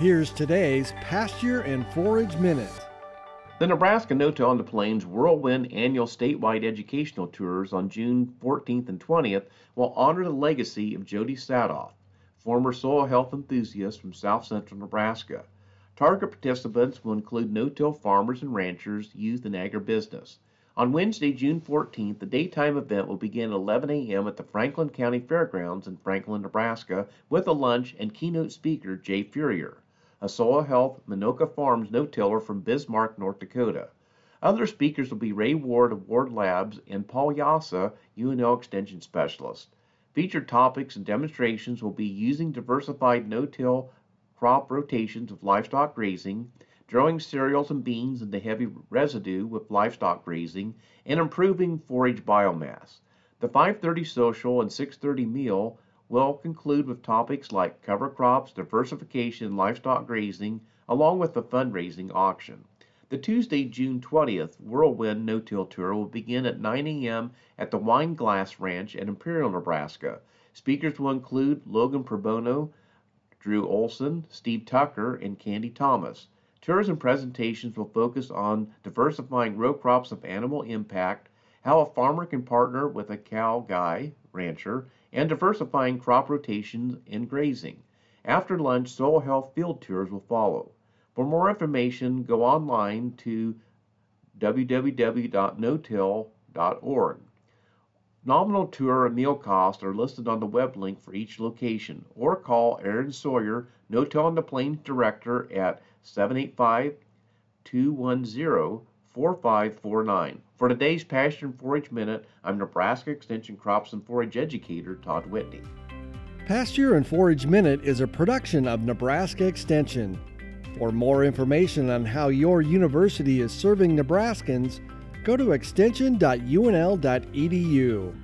Here's today's Pasture and Forage Minute. The Nebraska No Till on the Plains Whirlwind annual statewide educational tours on June 14th and 20th will honor the legacy of Jody Saathoff, former soil health enthusiast from south central Nebraska. Target participants will include no-till farmers and ranchers, youth, and agribusiness. On Wednesday, June 14th, the daytime event will begin at 11 a.m. at the Franklin County Fairgrounds in Franklin, Nebraska, with a lunch and keynote speaker Jay Fuhrer, a soil health Menoken Farms no-tiller from Bismarck, North Dakota. Other speakers will be Ray Ward of Ward Labs and Paul Jasa, UNL Extension Specialist. Featured topics and demonstrations will be using diversified no-till crop rotations of livestock grazing, growing cereals and beans into heavy residue with livestock grazing, and improving forage biomass. The 5:30 social and 6:30 meal will conclude with topics like cover crops, diversification, livestock grazing, along with the fundraising auction. The Tuesday, June 20th Whirlwind No-Till Tour will begin at 9 a.m. at the Wine Glass Ranch in Imperial, Nebraska. Speakers will include Logan Probono, Drew Olson, Steve Tucker, and Candy Thomas. Tours and presentations will focus on diversifying row crops of animal impact, how a farmer can partner with a cow guy rancher, and diversifying crop rotations and grazing. After lunch, soil health field tours will follow. For more information, go online to www.notill.org. Nominal tour and meal costs are listed on the web link for each location, or call Aaron Sawyer, No Till on the Plains Director at 785 210 4549. For today's Pasture and Forage Minute, I'm Nebraska Extension Crops and Forage Educator Todd Whitney. Pasture and Forage Minute is a production of Nebraska Extension. For more information on how your university is serving Nebraskans, go to extension.unl.edu.